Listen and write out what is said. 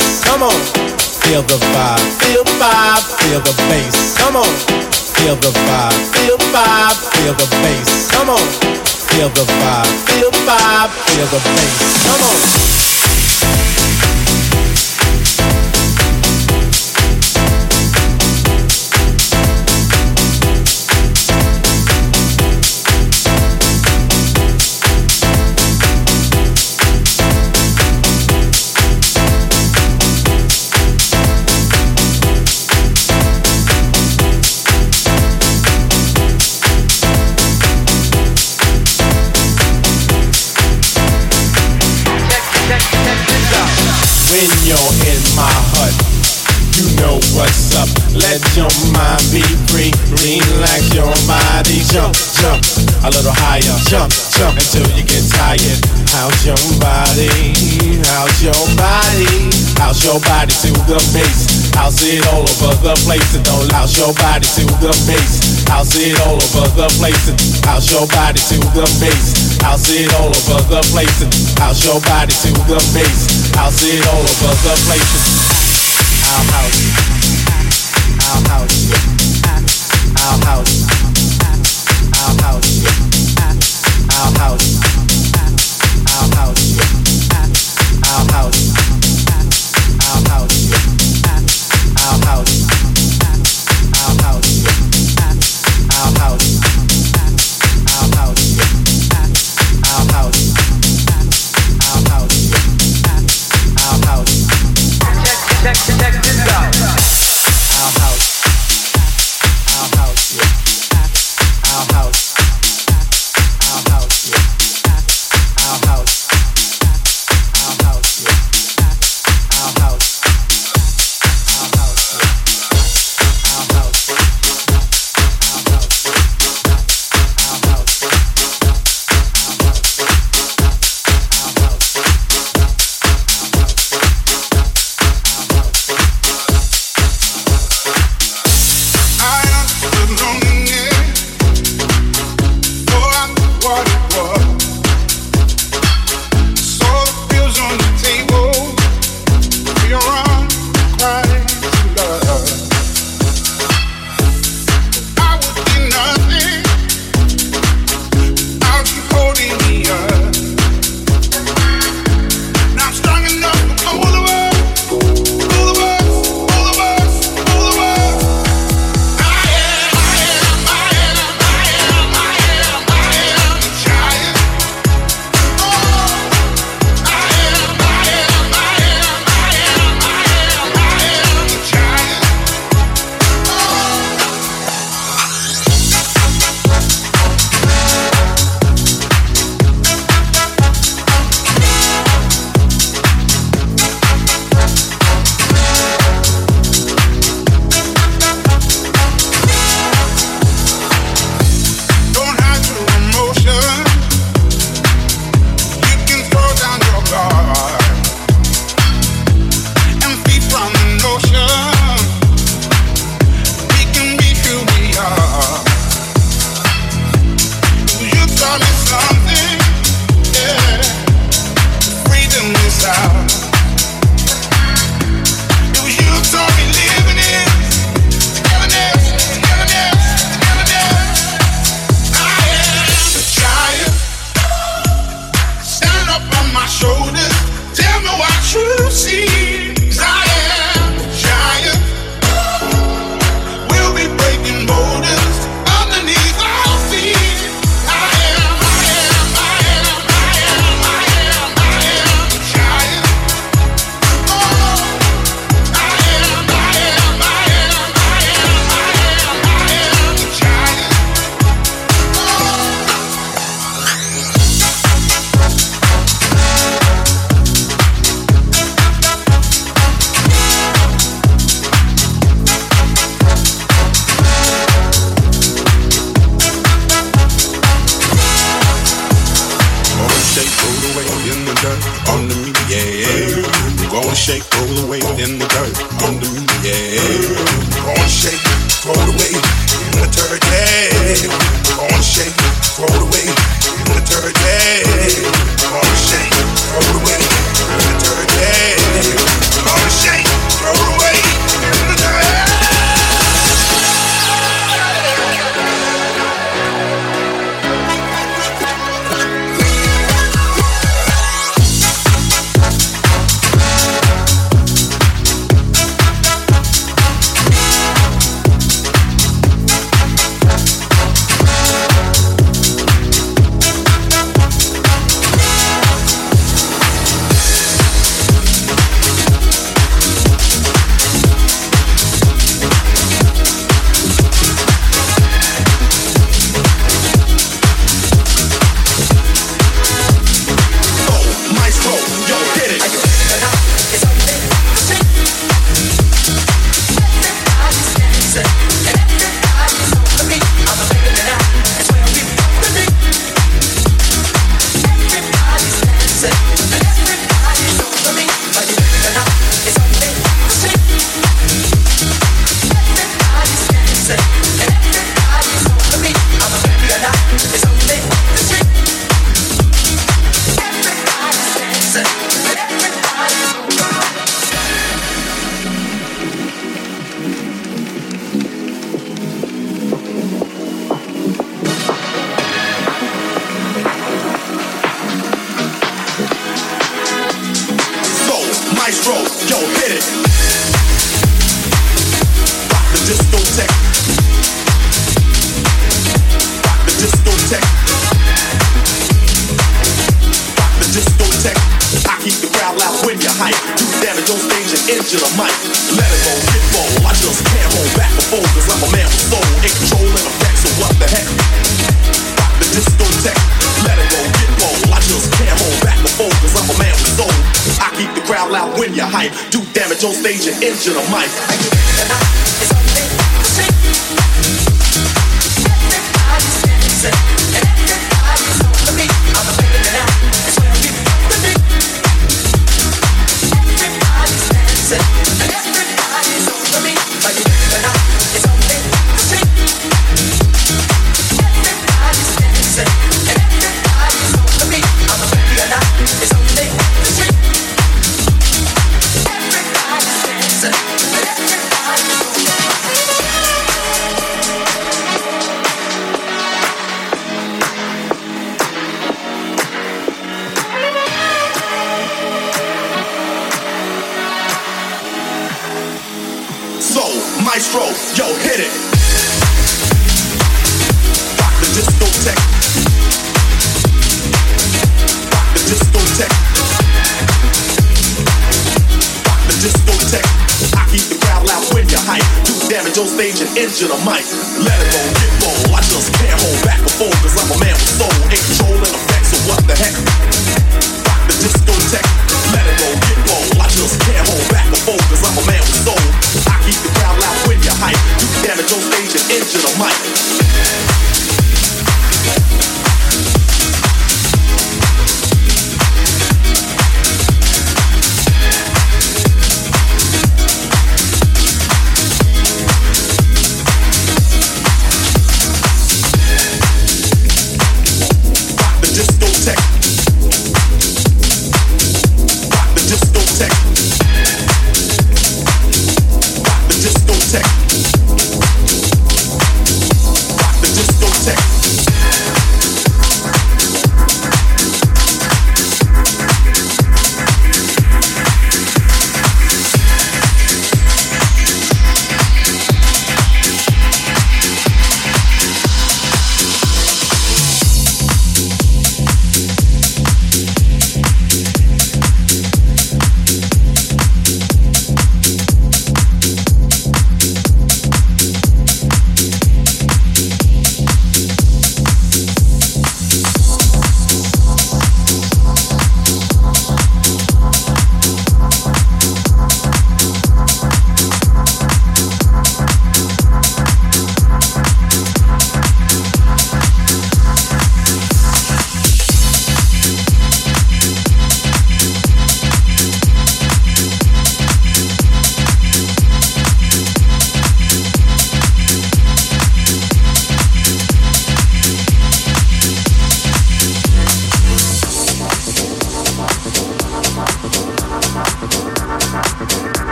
bass. Come on. Feel the vibe. Feel the vibe. Feel the bass. Come on. Feel the vibe. Feel the vibe. Feel the bass. Come on. Feel the vibe. Feel the vibe. Feel the bass. Come on. When you're in my hut, you know what's up. Let your mind be free. Relax your body. Jump, jump a little higher. Jump, jump until you get tired. How's your body? How's your body? How's your body to the bass? How's it all over the place? And don't louse your body to the bass. How's it all over the place? And how's your body to the bass? How's it all over the place? And how's your body to the bass? I'll sit all of us the places. Our house. Our house. Our house. Our house. Our house. Our house. Our house. Our house. Our house.